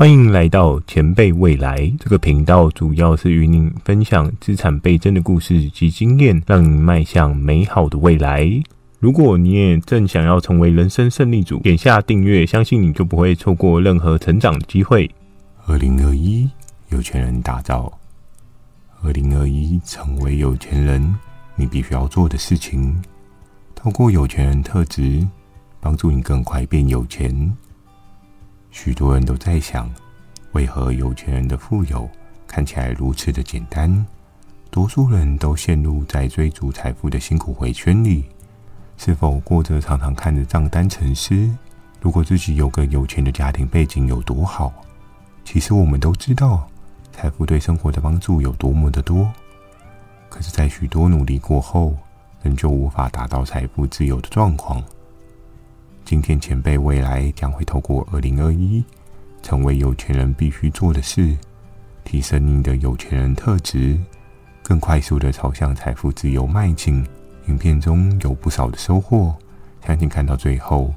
欢迎来到前辈未来这个频道，主要是与您分享资产倍增的故事及经验，让您迈向美好的未来。如果你也正想要成为人生胜利组，点下订阅，相信你就不会错过任何成长的机会。二零二一，有钱人打造。二零二一，成为有钱人，你必须要做的事情，透过有钱人特质，帮助你更快变有钱。许多人都在想，为何有钱人的富有看起来如此的简单？多数人都陷入在追逐财富的辛苦回圈里，是否过着常常看着账单沉思？如果自己有个有钱的家庭背景有多好？其实我们都知道，财富对生活的帮助有多么的多。可是，在许多努力过后，仍旧无法达到财富自由的状况。今天前辈未来将会透过二零二一成为有钱人必须做的事，提升你的有钱人特质，更快速的朝向财富自由迈进。影片中有不少的收获，相信看到最后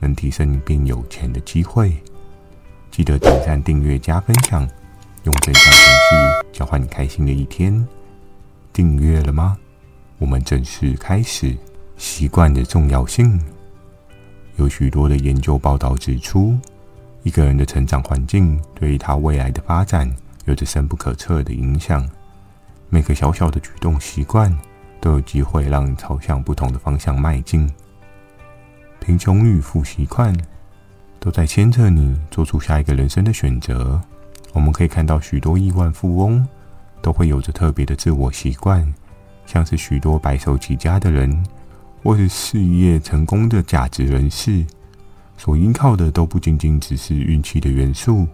能提升你变有钱的机会。记得点赞、订阅、加分享，用正向情绪交换你开心的一天。订阅了吗？我们正式开始。习惯的重要性。有许多的研究报道指出，一个人的成长环境对于他未来的发展有着深不可测的影响。每个小小的举动习惯都有机会让你朝向不同的方向迈进。贫穷与富习惯都在牵着你做出下一个人生的选择。我们可以看到许多亿万富翁都会有着特别的自我习惯，像是许多白手起家的人。或是事业成功的价值人士，所依靠的都不仅仅只是运气的元素，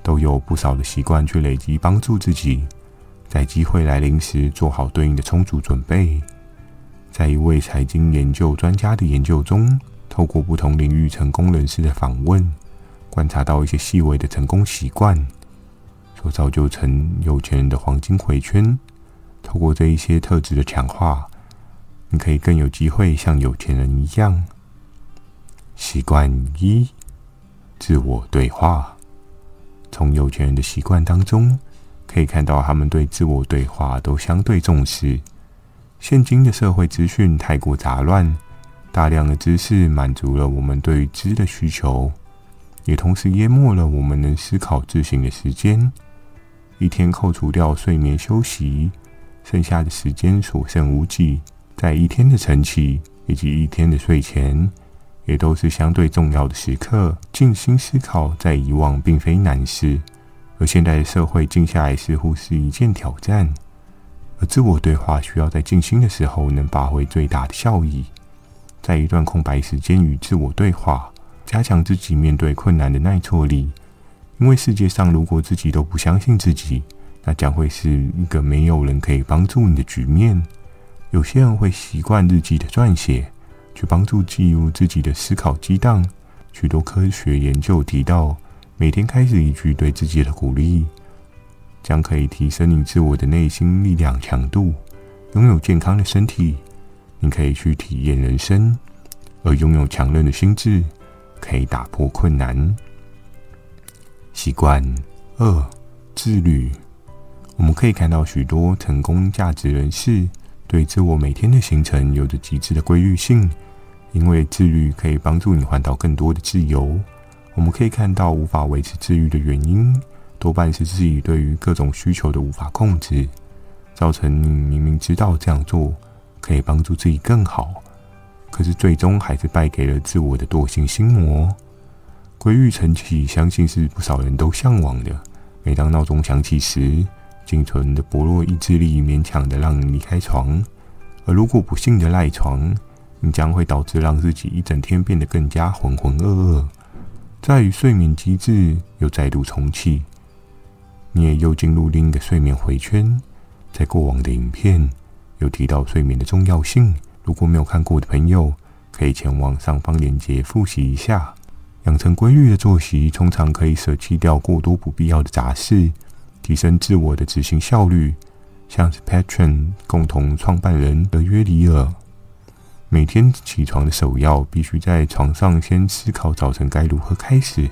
都有不少的习惯去累积，帮助自己在机会来临时做好对应的充足准备。在一位财经研究专家的研究中，透过不同领域成功人士的访问，观察到一些细微的成功习惯，所造就成有钱人的黄金回圈。透过这一些特质的强化。你可以更有机会像有钱人一样。习惯一：自我对话。从有钱人的习惯当中，可以看到他们对自我对话都相对重视。现今的社会资讯太过杂乱，大量的知识满足了我们对知的需求，也同时淹没了我们能思考自省的时间。一天扣除掉睡眠休息，剩下的时间所剩无几。在一天的晨起以及一天的睡前，也都是相对重要的时刻。静心思考，在以往并非难事，而现代的社会静下来似乎是一件挑战。而自我对话需要在静心的时候能发挥最大的效益。在一段空白时间与自我对话，加强自己面对困难的耐挫力。因为世界上如果自己都不相信自己，那将会是一个没有人可以帮助你的局面。有些人会习惯日记的撰写，去帮助记录自己的思考激荡。许多科学研究提到，每天开始一句对自己的鼓励，将可以提升你自我的内心力量强度。拥有健康的身体，你可以去体验人生；而拥有强韧的心智，可以打破困难。习惯二：自律。我们可以看到许多成功价值人士。对自我每天的行程有着极致的规律性，因为自律可以帮助你换到更多的自由。我们可以看到，无法维持自律的原因，多半是自己对于各种需求的无法控制，造成你明明知道这样做可以帮助自己更好，可是最终还是败给了自我的惰性心魔。规律晨起，相信是不少人都向往的。每当闹钟响起时，仅存的薄弱意志力勉强的让你离开床，而如果不幸的赖床，你将会导致让自己一整天变得更加浑浑噩噩。在于睡眠机制又再度重启，你也又进入另一个睡眠回圈。在过往的影片有提到睡眠的重要性，如果没有看过的朋友，可以前往上方链接复习一下。养成规律的作息，通常可以舍弃掉过多不必要的杂事。提升自我的执行效率，像是 Patron 共同创办人的约里尔，每天起床的首要必须在床上先思考早晨该如何开始，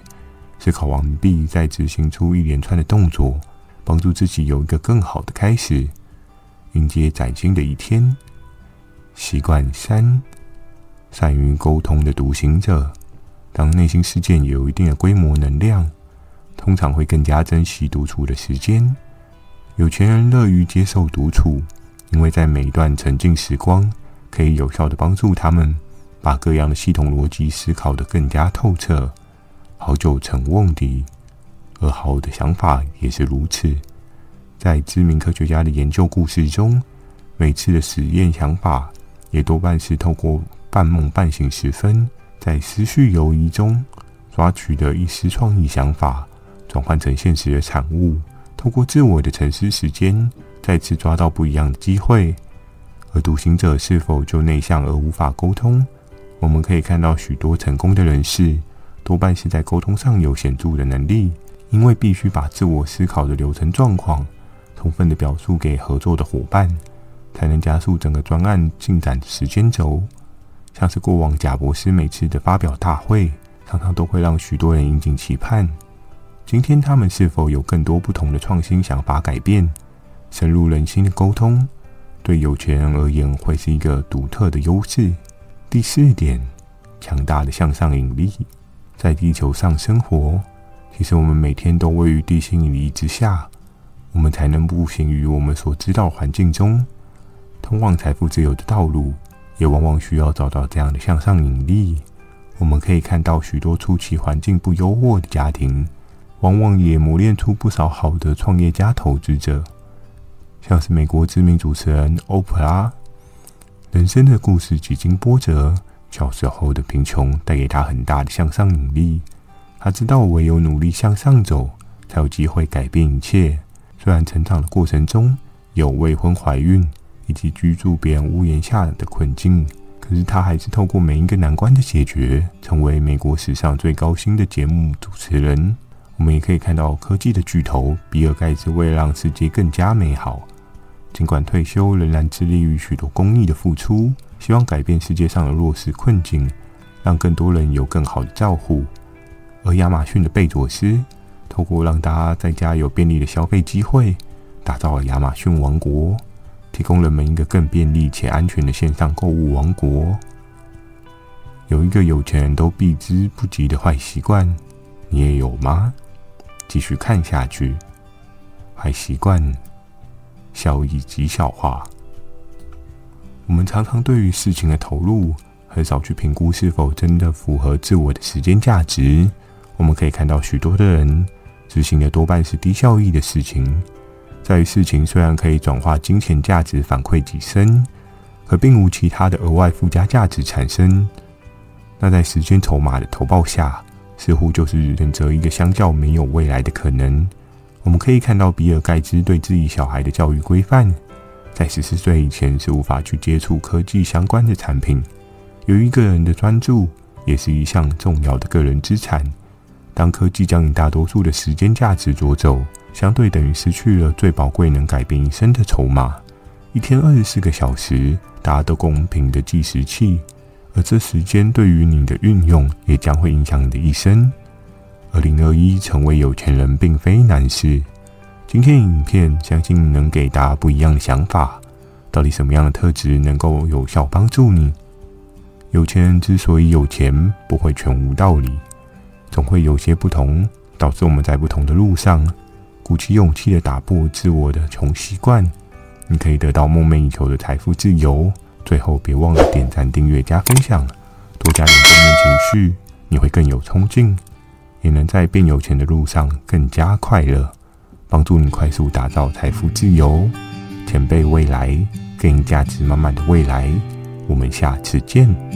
思考完毕，再执行出一连串的动作，帮助自己有一个更好的开始，迎接崭新的一天。习惯三，善于沟通的独行者，当内心世界有一定的规模能量，通常会更加珍惜独处的时间。有钱人乐于接受独处，因为在每一段沉浸时光，可以有效的帮助他们把各样的系统逻辑思考得更加透彻。好久成瓮底，而好的想法也是如此。在知名科学家的研究故事中，每次的实验想法也多半是透过半梦半醒时分，在思绪游移中抓取的一丝创意想法，转换成现实的产物。透过自我的沉思时间，再次抓到不一样的机会。而独行者是否就内向而无法沟通？我们可以看到许多成功的人士。多半是在沟通上有显著的能力，因为必须把自我思考的流程状况充分的表述给合作的伙伴，才能加速整个专案进展的时间轴。像是过往贾博士每次的发表大会，常常都会让许多人引颈期盼。今天他们是否有更多不同的创新想法改变，深入人心的沟通，对有钱人而言会是一个独特的优势。第四点，强大的向上引力。在地球上生活，其实我们每天都位于地心引力之下，我们才能步行于我们所知道环境中，通往财富自由的道路，也往往需要找到这样的向上引力。我们可以看到许多初期环境不优渥的家庭，往往也磨练出不少好的创业家投资者，像是美国知名主持人欧普拉，人生的故事几经波折。小时候的贫穷带给他很大的向上引力，他知道唯有努力向上走，才有机会改变一切。虽然成长的过程中有未婚怀孕以及居住别人屋檐下的困境，可是他还是透过每一个难关的解决，成为美国史上最高薪的节目主持人。我们也可以看到科技的巨头比尔盖茨为了让世界更加美好，尽管退休，仍然致力于许多公益的付出。希望改变世界上的弱势困境，让更多人有更好的照护。而亚马逊的贝佐斯，透过让大家在家有便利的消费机会，打造了亚马逊王国，提供人们一个更便利且安全的线上购物王国。有一个有钱人都避之不及的坏习惯，你也有吗？继续看下去，还习惯效益极小化。我们常常对于事情的投入，很少去评估是否真的符合自我的时间价值。我们可以看到，许多的人执行的多半是低效益的事情。在于事情虽然可以转化金钱价值反馈己身，可并无其他的额外附加价值产生。那在时间筹码的投报下，似乎就是选择一个相较没有未来的可能。我们可以看到，比尔盖茨对自己小孩的教育规范。在十四岁以前是无法去接触科技相关的产品。有一个人的专注也是一项重要的个人资产。当科技将你大多数的时间价值夺走，相对等于失去了最宝贵能改变一生的筹码。一天二十四个小时，大家都公平的计时器，而这时间对于你的运用也将会影响你的一生。二零二一成为有钱人并非难事。今天影片相信能给大家不一样的想法。到底什么样的特质能够有效帮助你？有钱人之所以有钱，不会全无道理，总会有些不同，导致我们在不同的路上，鼓起勇气的打破自我的穷习惯，你可以得到梦寐以求的财富自由。最后，别忘了点赞、订阅、加分享，多加点正面情绪，你会更有冲劲，也能在变有钱的路上更加快乐。帮助你快速打造财富自由，前辈未来更价值满满的未来。我们下次见。